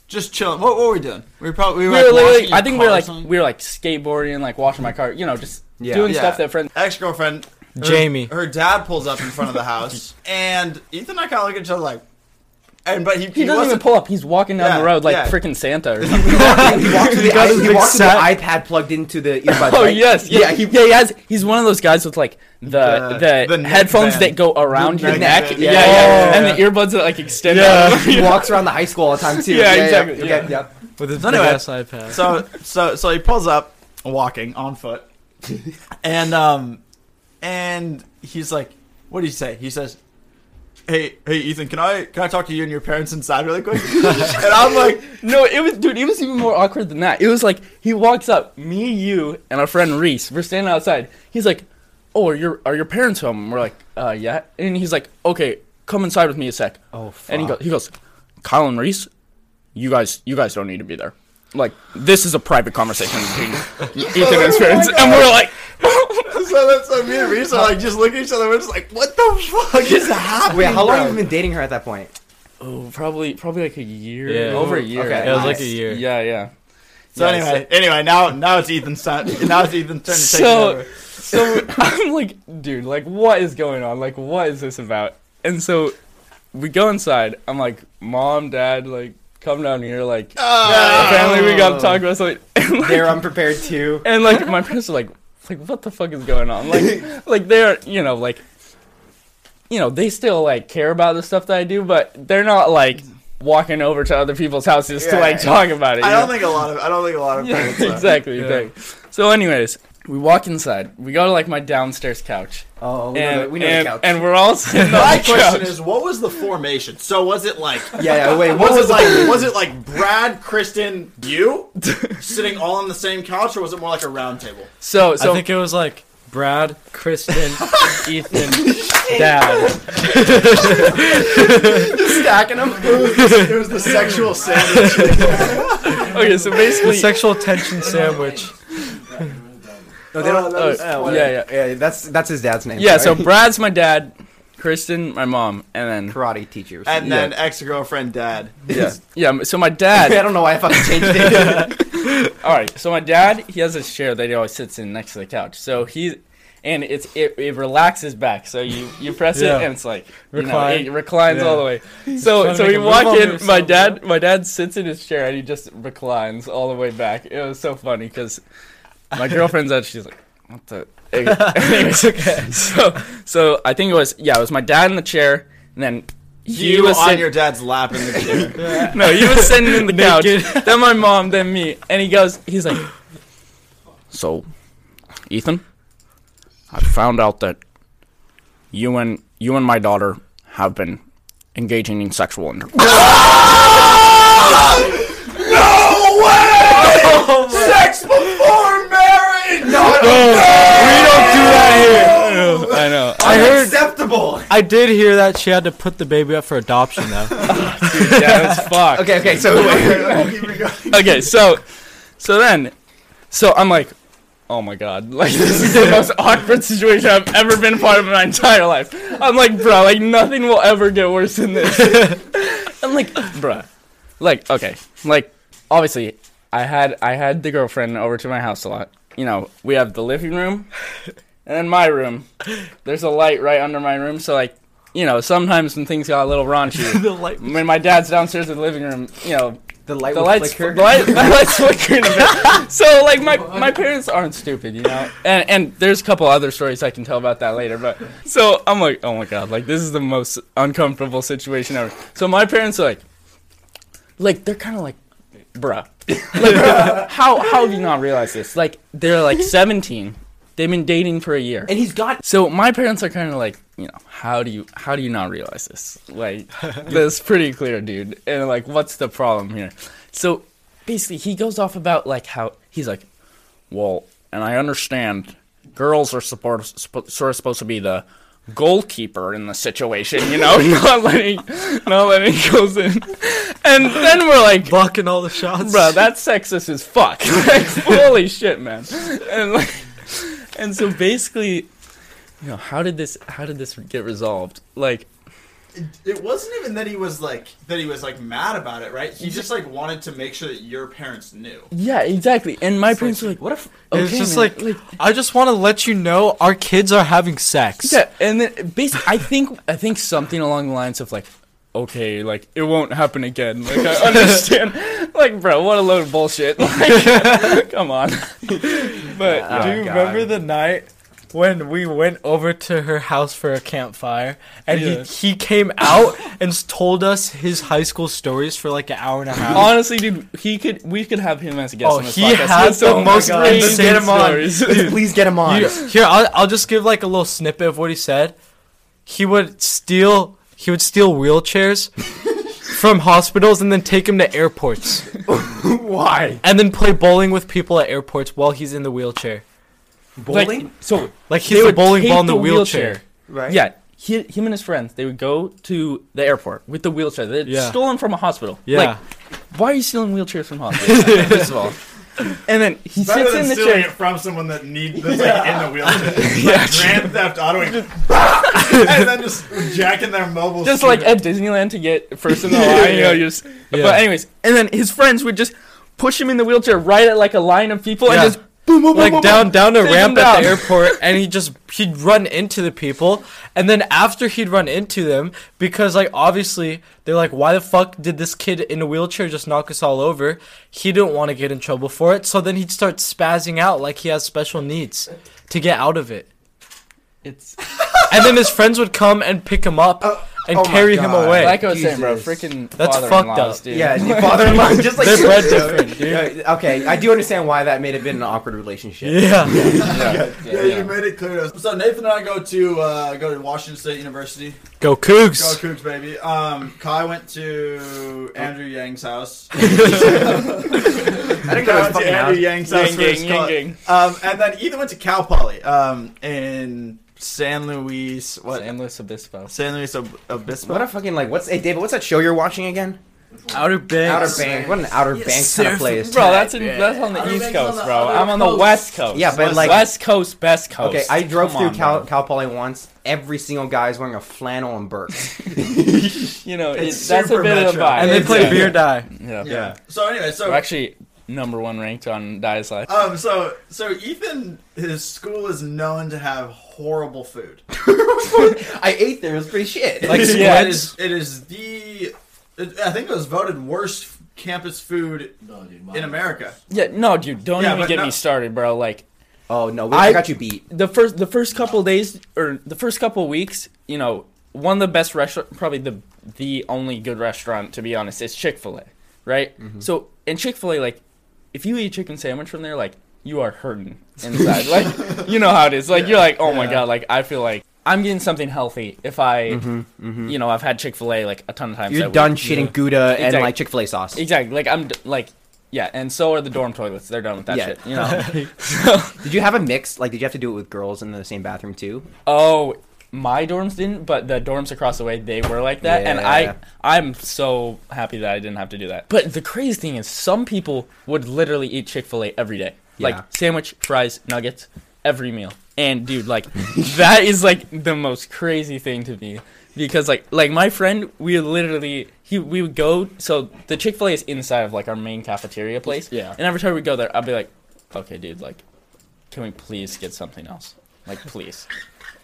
S2: just chilling. What, what were we doing? We were probably we
S7: we
S2: were,
S7: were
S2: like,
S7: literally,
S2: washing
S7: I think we
S2: car
S7: were
S2: or
S7: like
S2: something.
S7: we were like skateboarding, like washing my car, you know, just
S1: Yeah.
S7: doing
S2: Yeah.
S7: stuff that friends.
S2: ex girlfriend
S3: Jamie.
S2: Her dad pulls up in front of the house, and Ethan and I kind of look at each other like, and but he,
S7: He doesn't even pull up. He's walking down
S2: Yeah,
S7: the road like
S2: yeah.
S7: freaking Santa or something.
S1: he walks with the,
S3: got
S1: i- he walks with the iPad plugged into the earbuds.
S7: Oh
S1: right?
S7: yes, yeah,
S1: yeah. He,
S7: yeah. He has. He's one of those guys with like the
S2: The-
S7: the,
S2: the
S7: headphones
S2: band.
S7: that go around
S2: The
S7: your
S2: neck
S7: neck.
S2: band.
S7: Yeah,
S2: Yeah,
S7: yeah,
S3: yeah,
S7: and the earbuds that like extend.
S3: Yeah.
S7: out.
S1: he walks around the high school all the time too.
S7: Yeah, exactly,
S1: Okay,
S7: yeah.
S1: yeah.
S3: With his
S2: So
S3: big
S2: anyway,
S3: ass iPad.
S2: so so so he pulls up walking on foot and um and he's like what do you say he says hey hey ethan can i can i talk to you and your parents inside really quick and i'm like
S7: No, it was, dude. It was even more awkward than that. It was like he walks up, me, you, and our friend Reese. We're standing outside. He's like, "Oh, are your are your parents home?" And we're like, "Uh, yeah." And he's like, "Okay, come inside with me a sec."
S1: Oh,
S7: And he goes, he goes, Kyle and Reese, you guys, you guys don't need to be there. Like, this is a private conversation between Ethan and his parents. And we're like,
S2: so that's so me and Reese are like just looking at each other we're just like what the fuck is happening
S1: Wait, how long have you been dating her at that point?
S7: oh, probably, probably like a year,
S3: Yeah.
S7: over a year.
S1: Okay.
S3: it was like a year.
S7: Yeah, yeah.
S2: so
S7: Yeah,
S2: anyway anyway now now it's ethan's turn now it's ethan's turn to take
S7: So-
S2: it over
S7: so I'm like, dude, like, what is going on? Like, what is this about? And so we go inside. I'm like, mom, dad, like, come down here. Like,
S2: Oh.
S7: family, we got to talk about something. And, like,
S1: They're unprepared too.
S7: and like, my parents are like, like, what the fuck is going on? Like, like they're, you know, like, you know, they still like care about the stuff that I do, but they're not like walking over to other people's houses to
S2: Yeah.
S7: like talk about it.
S2: i don't
S7: know?
S2: think a lot of i don't think a lot of
S7: Yeah, exactly,
S3: Yeah.
S7: exactly. So, anyways, we walk inside. We go to like my downstairs couch,
S1: Oh, we know,
S7: and
S1: the, we know
S7: and,
S1: the couch.
S7: and we're all sitting on
S2: my
S7: the
S2: question
S7: couch.
S2: is what was the formation so was it like
S1: yeah, yeah. Wait,
S2: was,
S1: what was
S2: it like was it like Brad, Kristen, you sitting all on the same couch, or was it more like a round table?
S7: So, so
S3: I think it was like Brad, Kristen, Ethan, Dad.
S1: stacking them?
S2: It was the sexual sandwich.
S7: okay, so basically,
S3: The
S7: basically,
S3: sexual tension sandwich.
S1: No, they don't.
S7: Oh,
S1: uh,
S7: yeah, yeah.
S1: yeah. That's that's his dad's name.
S7: yeah. So
S1: sorry.
S7: Brad's my dad, Kristen my mom, and then
S1: karate teachers.
S2: and then ex girlfriend, dad.
S7: yeah, yeah. So my dad.
S1: I
S7: dad.
S1: don't know why I fucking changed it.
S7: all right. So my dad, he has this chair that he always sits in next to the couch. So he. And it's it, it relaxes back, so you, you press
S3: Yeah.
S7: it and it's like you know,
S3: Recline.
S7: it reclines
S3: Yeah.
S7: all the way. So
S3: Trying to
S7: so
S3: make
S7: we
S3: a move
S7: walk
S3: on
S7: in.
S3: yourself,
S7: My dad my dad sits in his chair and he just reclines all the way back. It was so funny because my girlfriend's out. She's like, "What the?" Anyways,
S3: okay.
S7: so so I think it was yeah, it was my dad in the chair, and then he
S2: You
S7: was
S2: on
S7: sit-
S2: your dad's lap in the chair.
S7: no, he was sitting in the couch. Then my mom, then me, and he goes, he's like, so, Ethan, I found out that you and you and my daughter have been engaging in sexual intercourse. No way!
S2: Sex before marriage. No,
S3: we don't do that here.
S7: I know.
S3: I heard.
S2: acceptable.
S3: I did hear that she had to put the baby up for adoption though.
S7: Oh, yeah, that's fucked.
S1: Okay, okay, so
S7: okay, so so then so I'm like, oh my god, like this is the most awkward situation I've ever been part of in my entire life. I'm like, bro, like nothing will ever get worse than this. I'm like, bruh, like okay, like obviously I had I had the girlfriend over to my house a lot. You know, we have the living room and then my room. There's a light right under my room, so like. You know, sometimes when things got a little raunchy,
S3: the light.
S7: when my dad's downstairs in the living room, you know,
S1: the light
S7: the lights,
S1: flicker.
S7: the, light, the lights flickering a bit. So like my my parents aren't stupid, you know. And and there's a couple other stories I can tell about that later. But so I'm like, oh my god, like this is the most uncomfortable situation ever. So my parents are like, like they're kind of like, bruh, like, how how have you not realized this? Like they're like 17. They've been dating for a year.
S1: and he's got
S7: So my parents are kind of like, you know, how do you how do you not realize this? Like, that's pretty clear, dude. And like, what's the problem here? So basically, he goes off about like how he's like, well, and I understand girls are support, sp- sort of supposed to be the goalkeeper in the situation, you know, not letting not letting goes in. And then we're like,
S3: Blocking all the shots.
S7: bro, that's sexist as fuck. like, holy shit, man. And like, and so basically, you know, how did this how did this get resolved? Like,
S2: It wasn't even that he was like that he was like mad about it, right? He just like wanted to make sure that your parents knew.
S7: yeah, exactly. And my parents were like,
S1: what if
S3: it's
S7: okay,
S3: just
S7: man,
S3: like, I just want to let you know our kids are having sex.
S7: yeah, and then basically, I think I think something along the lines of like. Okay, like it won't happen again. Like I understand. like, bro, what a load of bullshit. Like, come on. But
S1: Oh,
S3: Do you
S1: God.
S3: remember the night when we went over to her house for a campfire and
S7: Yeah.
S3: he, he came out and told us his high school stories for like an hour and a half?
S7: Honestly, dude, he could. We could have him as a guest
S3: Oh,
S7: on this
S3: he
S7: podcast.
S3: has
S7: He
S3: the
S7: my
S3: most
S7: God.
S3: insane
S7: get him on.
S3: stories.
S1: please get him on?
S3: You- here, I'll, I'll just give like a little snippet of what he said. He would steal he would steal wheelchairs from hospitals and then take them to airports
S1: Why?
S3: and then play bowling with people at airports while he's in the wheelchair.
S1: Bowling?
S7: Like, so
S3: Like
S7: they
S3: he's the
S7: would
S3: bowling ball in the,
S7: the
S3: wheelchair.
S1: right?
S7: Yeah, he, him and his friends, they would go to the airport with the wheelchair. They'd
S3: Yeah.
S7: stolen from a hospital.
S3: Yeah.
S7: Like, why are you stealing wheelchairs from hospitals? first of all. And then he
S2: Better
S7: sits
S2: than
S7: in the
S2: stealing
S7: chair.
S2: it from someone that need that's like in the wheelchair. Like Grand Theft Auto and then just jacking their mobile.
S7: Just
S2: scooter.
S7: like at Disneyland to get first in the line, you know, you just.
S3: Yeah.
S7: But anyways, and then his friends would just push him in the wheelchair right at like a line of people
S3: Yeah.
S7: and just boom, boom, boom,
S3: like
S7: boom,
S3: down
S7: boom,
S3: down a ramp
S7: him
S3: at the airport and he just he'd run into the people. And then after he'd run into them because like obviously they're like why the fuck did this kid in a wheelchair just knock us all over? He didn't want to get in trouble for it. So then he'd start spazzing out like he has special needs to get out of it.
S7: It's
S3: and then his friends would come and pick him up uh, and
S1: oh my
S3: carry him away
S7: like I was saying, bro. Freaking
S3: That's
S7: father-in-laws,
S3: fucked up.
S7: dude.
S1: Yeah, your father-in-law just like
S3: they're bred different dude
S1: Yeah, okay, I do understand why that may have been an awkward relationship.
S3: yeah
S7: yeah,
S2: Yeah, yeah, you made it clear to us. So Nathan and I go to uh, go to Washington State University.
S3: go cougs.
S2: Go
S3: cougs
S2: Cougs, baby. Um, Kai went to Andrew Yang's house.
S1: I didn't go to
S2: went to
S1: fucking
S2: Andrew
S1: house.
S2: Yang's house.
S7: Yang
S2: for his
S7: gang, yang.
S2: Um, and then Ethan went to Cal Poly. Um, in San Luis. What?
S7: San Luis Obispo.
S2: San Luis Ob- Obispo.
S1: What a fucking like what's hey David, what's that show you're watching again?
S3: outer banks
S1: Outer Banks. What an Outer Banks kind of place.
S7: Bro, that's in, that's on the
S2: Outer
S7: East
S2: Banks on
S7: Coast,
S2: the
S7: bro. I'm on the
S2: coast.
S7: West Coast.
S1: Yeah, but, like-
S7: West Coast, best coast.
S1: Okay, I drove
S7: Come
S1: through
S7: on,
S1: Cal,
S7: bro.
S1: Cal Poly once. Every single guy is wearing a flannel and Birks.
S7: You know,
S2: It's
S7: it's, that's a
S2: super
S7: bit of a
S2: metro.
S7: vibe.
S3: and they play
S7: uh,
S3: beer die
S7: Yeah.
S2: Yeah. So anyway, so
S7: We're actually number one ranked on Die's Life.
S2: um, so so Ethan, his school is known to have horrible food.
S1: I ate there. It was pretty shit.
S3: Like
S2: it
S3: squids?
S2: is it is the it, I think it was voted worst campus food in America.
S7: Yeah, no, dude, don't
S2: Yeah,
S7: even get
S2: no-
S7: me started, bro. Like
S1: oh no, we,
S7: I-
S1: I got you beat.
S7: the first the first couple days or the first couple weeks, you know, one of the best restaurant, probably the the only good restaurant to be honest, is Chick Fil A, right? So in Chick Fil A, like, if you eat a chicken sandwich from there, like you are hurting inside. like you know how it is. Like you're like, oh my god, like I feel like I'm getting something healthy if I, you know, I've had Chick Fil A like a ton of times.
S1: Mm-hmm, You're done
S7: week.
S1: shitting Gouda and like Chick Fil A sauce.
S7: Exactly. Like I'm d- like, yeah, and so are the dorm toilets. They're done with that
S1: Yeah.
S7: shit. You know.
S1: Did you have a mix? Like, did you have to do it with girls in the same bathroom too?
S7: Oh, my dorms didn't, but the dorms across the way they were like that, and I I'm so happy that I didn't have to do that. But the crazy thing is, some people would literally eat Chick Fil A every day,
S1: Yeah.
S7: like sandwich, fries, nuggets, every meal. And dude, like that is like the most crazy thing to me because like like my friend, we literally he we would go. So the Chick Fil A is inside of like our main cafeteria place.
S3: Yeah.
S7: And every time we go there, I'd be like, okay, dude, like, can we please get something else? Like, please.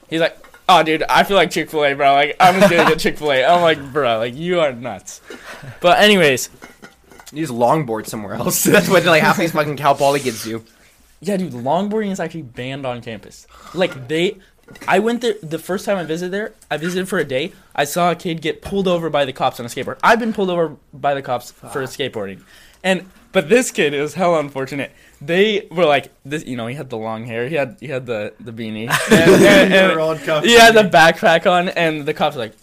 S7: He's like, oh, dude, I feel like Chick Fil A, bro. Like, I'm just gonna get Chick Fil A. I'm like, bro, like, you are nuts. But anyways,
S1: You just longboard somewhere else. That's what like half these fucking Cal Poly kids do.
S7: yeah, dude, longboarding is actually banned on campus. Like, they. I went there the first time I visited there. I visited for a day. I saw a kid get pulled over by the cops on a skateboard. I've been pulled over by the cops for skateboarding, and but this kid is hell unfortunate. They were like this, you know. He had the long hair. He had he had the the beanie. And, and- and- he had the backpack on, and the cops like,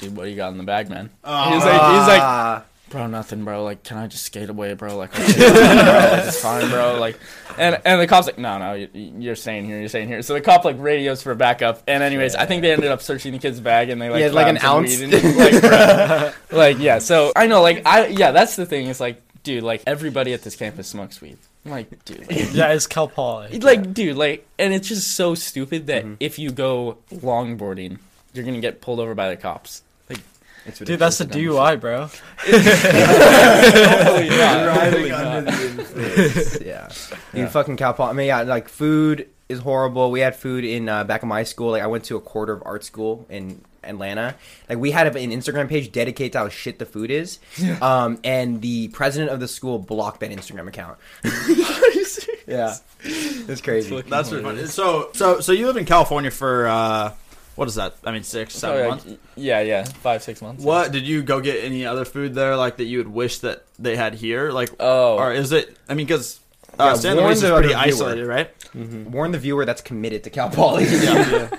S7: "Dude, what do you got in the bag, man?"
S2: Oh.
S7: he's like, he's like, bro, nothing, bro. Like, can I just skate away, bro? Like, I'm bro. Like, it's fine, bro. Like, and and the cops like, no, no, you, you're staying here, you're staying here. So the cop like radios for backup, and anyways, I think they ended up searching the kid's bag, and they like
S1: Yeah, like an ounce.
S7: in like, like, yeah. So I know, like, I yeah, that's the thing. Is like, dude, like everybody at this campus smokes weed. I'm like, dude, like,
S3: Yeah, it's Cal Poly.
S7: like, dude, like, and it's just so stupid that
S1: Mm-hmm.
S7: if you go longboarding, you're gonna get pulled over by the cops. Like,
S1: It's
S3: Dude, that's a DUI, bro.
S7: totally.
S2: Driving under the influence.
S1: yeah. Dude, fucking Cal Poly. I mean, yeah, like food is horrible. We had food in uh, back in my school. Like I went to a quarter of art school in Atlanta. Like we had an Instagram page dedicated to how shit the food is. Um, and the president of the school blocked that Instagram account. yeah, it's crazy.
S2: That's really funny. So, so, so you live in California for uh, what is that? I mean, six, seven months.
S7: yeah, yeah, five, six months.
S2: What did you go get any other food there, like that you would wish that they had here? Like,
S7: Oh,
S2: or is it? I mean, because uh,
S1: Yeah,
S2: San
S1: warn
S2: Luis is pretty isolated, right?
S1: Warn the viewer that's committed to Cal Poly.
S2: yeah,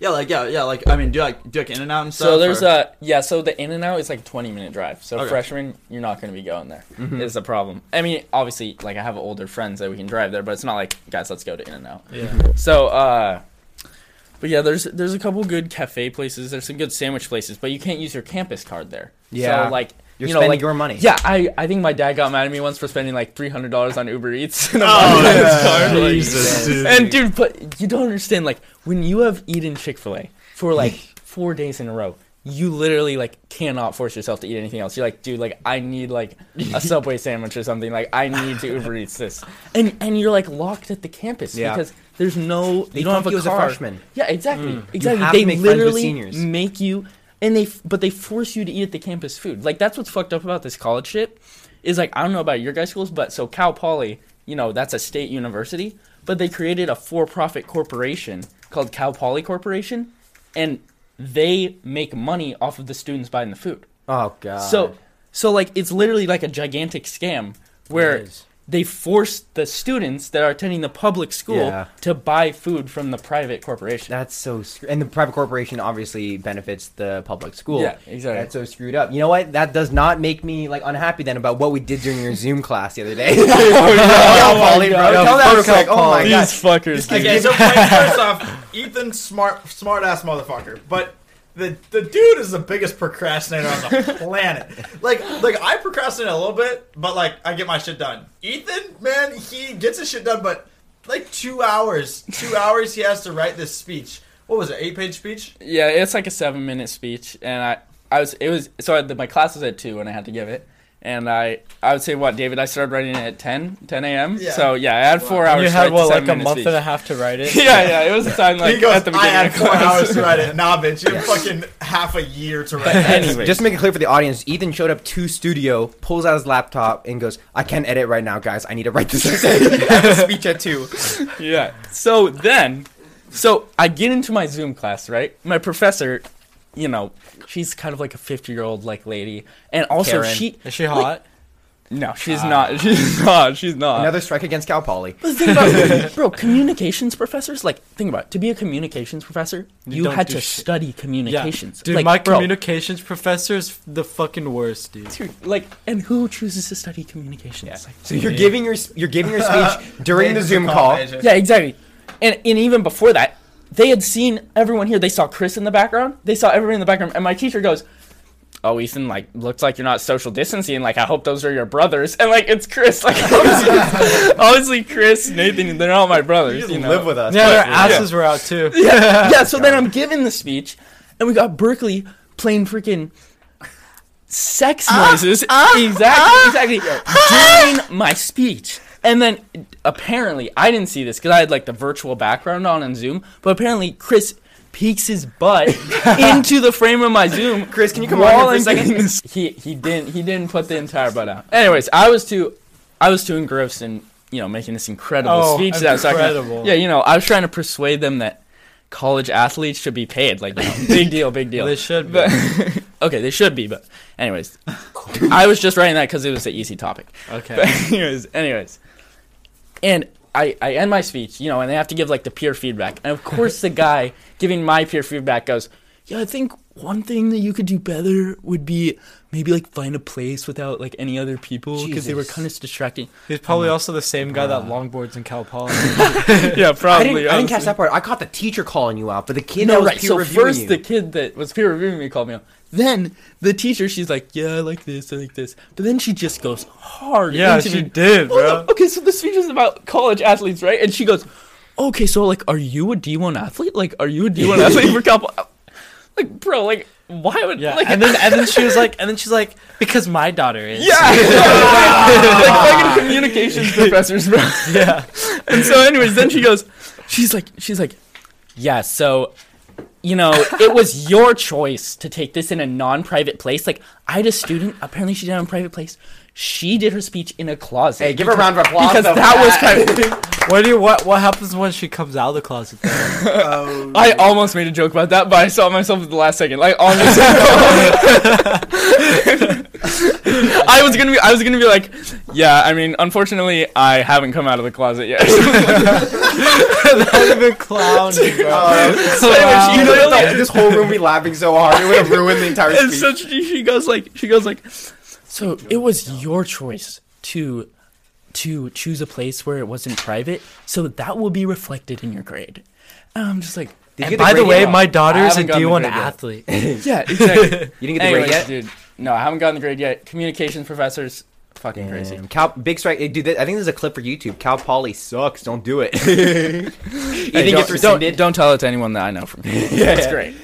S2: yeah, like yeah, yeah, like I mean, do you like do you like In and Out and stuff?
S7: so there's
S2: or-
S7: a yeah. So the In and Out is like 20 minute drive. So
S2: Okay.
S7: freshman, you're not going to be going there.
S1: Mm-hmm.
S7: Is the problem? I mean, obviously, like I have older friends that we can drive there, but it's not like guys, let's go to In and Out.
S3: Yeah.
S7: So, uh, but yeah, there's there's a couple good cafe places. There's some good sandwich places, but you can't use your campus card there.
S1: Yeah.
S7: So like
S1: You're
S7: you know,
S1: spending
S7: like
S1: your money.
S7: yeah, I I think my dad got mad at me once for spending like three hundred dollars on Uber Eats. and I'm
S2: Oh,
S7: like,
S2: yeah.
S7: card, like-
S2: Jesus, dude.
S7: and dude, but you don't understand. Like when you have eaten Chick Fil A for like four days in a row, you literally like cannot force yourself to eat anything else. You're like, dude, like I need like a Subway sandwich or something. Like I need to Uber Eats this, and and you're like locked at the campus
S1: Yeah.
S7: because there's no
S1: They
S7: you don't have
S1: funk
S7: a
S1: you as a
S7: car.
S1: freshman.
S7: Yeah, exactly, mm. exactly.
S1: have
S7: they
S1: to make
S7: literally make you, and they but they force you to eat at the campus food. Like that's what's fucked up about this college shit. Is like I don't know about your guys' schools, but so Cal Poly, you know, that's a state university, but they created a for-profit corporation called Cal Poly Corporation, and they make money off of the students buying the food.
S1: Oh god.
S7: So, so like it's literally like a gigantic scam where. They force the students that are attending the public school
S1: Yeah.
S7: to buy food from the private corporation.
S1: That's so scr- and the private corporation obviously benefits the public school.
S7: Yeah, exactly.
S1: That's so screwed up. You know what? That does not make me like unhappy then about what we did during your Zoom class the other day. Cal Poly, bro.
S7: God.
S1: Tell that
S3: Fuck
S1: real quick.
S3: Cal
S1: Oh my
S3: Poly.
S1: god.
S7: These fuckers. dude.
S2: Okay, so wait, first off, Ethan smart, smart ass motherfucker, but the the dude is the biggest procrastinator on the planet. Like, like I procrastinate a little bit, but like I get my shit done. Ethan, man, he gets his shit done, but like two hours, two hours he has to write this speech. What was it? Eight page speech?
S7: Yeah, it's like a seven minute speech, and I, I was, it was, so I, the, my class was at two, and I had to give it, and I, I would say what, David, I started writing it at 10, 10 a.m.
S2: Yeah.
S7: So yeah, I had four
S2: Wow.
S7: hours.
S3: You had
S7: write
S3: what, like a month
S7: speech.
S3: and a half to write it.
S7: yeah, yeah, it was a time like
S2: he goes,
S7: at the
S2: I had four hours to write it. Nah, bitch, you have fucking half a year to write it.
S7: Anyways.
S1: Just to make it clear for the audience, Ethan showed up to studio, pulls out his laptop, and goes, "I can't edit right now, guys. I need to write this essay. I have a speech at two.
S7: Yeah. So then, so I get into my Zoom class, right? My professor, you know, she's kind of like a 50 year old like lady, and also
S1: Karen.
S7: she
S3: Is she hot?
S7: No, she's ah. not. She's not. She's not.
S1: Another strike against Cal Poly.
S7: But the thing about bro, communications professors, like, think about it. To be a communications professor,
S3: You
S7: you, had to
S3: shit.
S7: study
S3: Yeah,
S7: communications.
S3: dude,
S7: like,
S3: my
S7: bro,
S3: communications professor is the fucking worst, dude.
S7: dude, like, and who chooses to study communications?
S1: Yeah.
S7: Like,
S1: So you're giving your you're giving your speech during the Zoom call.
S7: yeah, exactly. And and even before that, they had seen everyone here. They saw Chris in the background. They saw everyone in the background, and my teacher goes. Oh, Ethan, like, looks like you're not social distancing. Like, I hope those are your brothers. And, like, it's Chris. Like, obviously, obviously Chris, Nathan, they're not my brothers. You, know?
S1: live with us.
S3: Yeah, their
S7: yeah.
S3: asses were out too.
S7: yeah, yeah. So then I'm giving the speech, and we got Berkeley playing freaking sex ah, noises. Ah, exactly, ah. exactly. during my speech. And then apparently, I didn't see this because I had like the virtual background on in Zoom. But apparently, Chris peeks his butt into the frame of my Zoom.
S1: Chris, can you come on for a second?
S7: this- He he didn't he didn't put the entire butt out. Anyways, I was too I was too engrossed in you know making this incredible
S3: Oh,
S7: speech that I was talking Yeah, you know, I was trying to persuade them that college athletes should be paid. Like, you know, big deal, big deal.
S3: They should be.
S7: But okay, they should be. But anyways, I was just writing that because it was an easy topic.
S3: Okay.
S7: But anyways, anyways, and I I end my speech, you know, and they have to give like the peer feedback, and of course the guy giving my peer feedback goes, "Yeah, I think one thing that you could do better would be maybe like find a place without like any other people because they were kind of distracting."
S3: He's probably also the same guy that longboards in Cal Poly.
S7: yeah,
S1: I
S7: probably.
S1: didn't, I didn't catch that part. I caught the teacher calling you out, but the kid that
S7: No,
S1: was
S7: right.
S1: peer
S7: So
S1: reviewing
S7: first,
S1: you.
S7: the kid that was peer reviewing me called me out. Then the teacher, she's like, "Yeah, I like this, I like this," but then she just goes hard.
S3: yeah,
S7: into
S3: she
S7: me.
S3: did, bro.
S7: Okay, so the speech is about college athletes, right? And she goes, "Okay, so like, are you a D one athlete? Like, are you a D one athlete for Cal?" Poly?" Like, bro, like, why would
S3: Yeah,
S7: like,
S3: and then and then she was like, and then she's like, because my daughter is.
S7: yeah, like fucking communications professors, bro.
S3: yeah.
S7: And so, anyways, then she goes, she's like, she's like, yeah, so, you know, it was your choice to take this in a non-private place. Like, I had a student, apparently she did it in a private place. She did her speech in a closet.
S1: hey, give her a round of applause.
S7: because
S1: though for
S7: that was kind of.
S3: What do you what what happens when she comes out of the closet? Then?
S2: Oh,
S7: I almost made a joke about that, but I saw myself at the last second. Like honestly, I was gonna be, I was gonna be like, yeah. I mean, unfortunately, I haven't come out of the closet yet.
S3: Not even clown, bro.
S7: Uh, so anyway, she
S1: You know,
S7: literally-
S1: this whole room be laughing so hard, it would have ruined the entire
S7: and
S1: speech.
S7: so she, she goes like, she goes like, so it was your choice to to choose a place where it wasn't private, so that will be reflected in your grade. And I'm just like,
S3: And by the way,
S1: yet?
S3: my daughter
S7: I
S3: is a
S7: haven't gotten the
S3: D1 athlete.
S7: yeah, exactly.
S1: you didn't get the
S7: Anyways,
S1: grade yet.
S7: dude, no, I haven't gotten the grade yet. Communications professors, fucking crazy.
S1: Damn. Cal, big strike, eh, dude. th- I think this is a clip for YouTube. Cal Poly sucks. Don't do it. you think
S7: Hey,
S1: it's
S7: don't,
S1: rescinded?
S7: don't, don't tell it to anyone that I know from.
S1: Yeah.
S7: That's great.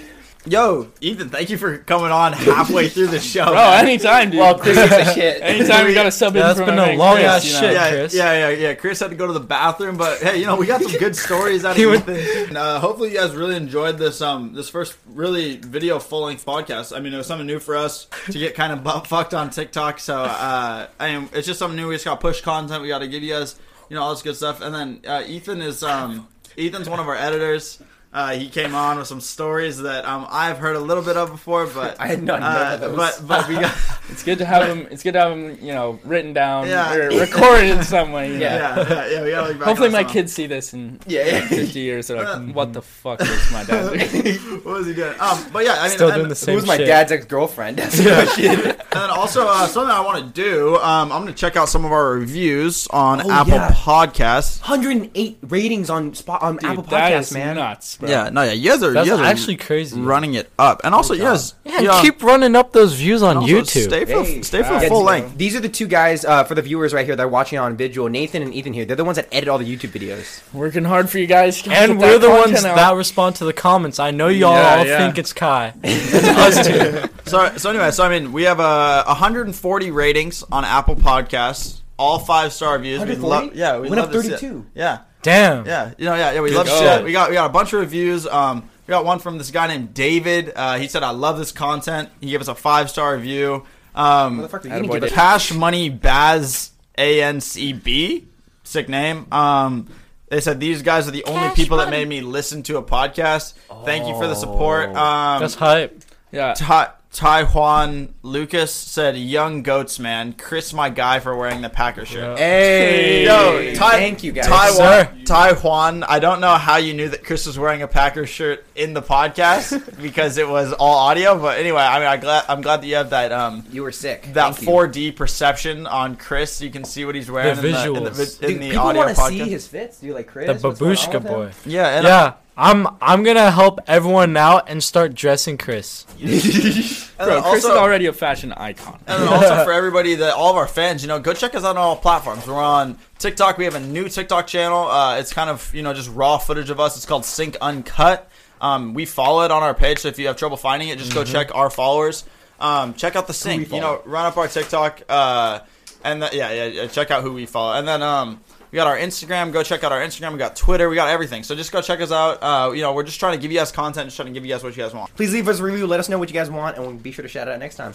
S2: Yo, Ethan, thank you for coming on halfway through the show.
S7: Bro,
S2: man.
S7: anytime, dude.
S1: Well, Chris gives a shit.
S7: anytime we got to sub in
S3: Yeah, that's
S7: for
S3: been
S7: my
S3: a
S7: man
S3: long
S7: Chris,
S3: ass
S7: you know?
S3: shit.
S2: yeah,
S3: Chris.
S2: yeah, yeah, yeah. Chris had to go to the bathroom, but hey, you know we got some good stories out of
S3: He
S2: Ethan. And, uh, hopefully, you guys really enjoyed this um this first really video full length podcast. I mean, it was something new for us to get kind of butt fucked on TikTok. So uh, I am, it's just something new. We just got push content. We got to give you guys you know all this good stuff. And then uh, Ethan is um Ethan's one of our editors. Uh, he came on with some stories that um, I've heard a little bit of before, but
S1: I had none
S2: uh,
S1: of those.
S2: but but we got
S7: It's good to have him. It's good to have him, you know, written down
S2: Yeah.
S7: or recorded in some way.
S1: Yeah.
S2: yeah yeah, yeah we got like back
S7: Hopefully, my kids see this in
S1: Yeah, yeah.
S7: 50 years. They're like, "What the fuck is my dad doing?"
S2: what was he doing? Um, but yeah, I mean,
S3: Still doing the same
S1: Who's my
S3: shit.
S1: dad's ex girlfriend? That's
S2: and then also uh, something I want to do. Um, I'm going to check out some of our reviews on
S1: Oh,
S2: Apple
S1: yeah.
S2: Podcasts.
S1: 108 ratings on spot on
S7: Dude,
S1: Apple Podcasts,
S7: is
S1: man.
S7: nuts, bro.
S2: Yeah, no, yeah, you guys are,
S3: That's
S2: you guys are
S3: actually crazy.
S2: running it up, and also you guys,
S3: Yeah,
S2: yeah,
S3: keep running up those views on
S2: and also
S3: YouTube.
S2: Stay for
S1: Hey,
S2: stay for
S1: yeah,
S2: full
S1: dude.
S2: length.
S1: These are the two guys uh, for the viewers right here that are watching on visual. Nathan and Ethan here. They're the ones that edit all the YouTube videos.
S7: Working hard for you guys.
S3: and
S7: Get
S3: we're
S7: that
S3: the
S7: content
S3: ones
S7: out.
S3: that respond to the comments. I know y'all
S7: Yeah,
S3: all
S7: yeah.
S3: think it's Kai. It's us two.
S2: So, so anyway, so I mean, we have uh, 140 ratings on Apple Podcasts, all five star reviews. We
S1: 140?
S2: love, yeah, we
S1: Went
S2: love
S1: up
S2: to see it.
S1: 32.
S2: Yeah,
S3: Damn.
S2: Yeah, you know, yeah, yeah. We
S7: Good
S2: love
S7: job.
S2: shit. We got we got a bunch of reviews. Um, we got one from this guy named David. Uh, he said, "I love this content." He gave us a five star review. Um,
S1: Motherfucker, you
S7: Attaboy,
S1: didn't give
S7: Dave.
S1: us
S2: Cash Money Baz A N C B, sick name. Um, they said these guys are the only people that made me listen to a podcast. Thank you for the support. Um,
S3: That's hype.
S7: Yeah.
S2: Ty- Taiwan Lucas said, "Young goats, man. Chris, my guy for wearing the Packer shirt."
S1: Hey,
S2: Yo, Tai-
S1: thank you guys.
S2: Taiwan. Taiwan. I don't know how you knew that Chris was wearing a Packer shirt in the podcast because it was all audio. But anyway, I mean, I glad I'm glad that you have that um
S1: you were sick.
S2: that
S1: Thank
S2: 4D perception on Chris. You can see what he's wearing
S3: The
S2: in the, in the,
S3: visuals.
S2: in
S1: Dude,
S2: the
S1: people
S2: audio
S1: want to see his fits. Do you like Chris?
S3: The
S1: What's going on
S3: babushka boy.
S2: yeah, and
S3: Yeah, I'm I'm gonna help everyone now and start dressing Chris.
S7: Bro,
S2: then
S7: Chris is already a fashion icon.
S2: And also for everybody that all of our fans, you know, go check us out on all platforms. We're on TikTok. We have a new TikTok channel. Uh, it's kind of you know just raw footage of us. It's called Sync Uncut. Um, we follow it on our page, so if you have trouble finding it, just go check our followers. Um, check out the sync. You know, run up our TikTok. Uh, and th- yeah, yeah, yeah, check out who we follow. And then um, we got our Instagram. Go check out our Instagram. We got Twitter. We got everything. So just go check us out. Uh, you know, we're just trying to give you guys content, just trying to give you guys what you guys want.
S1: Please leave us a review. Let us know what you guys want, and we'll be sure to shout out next time.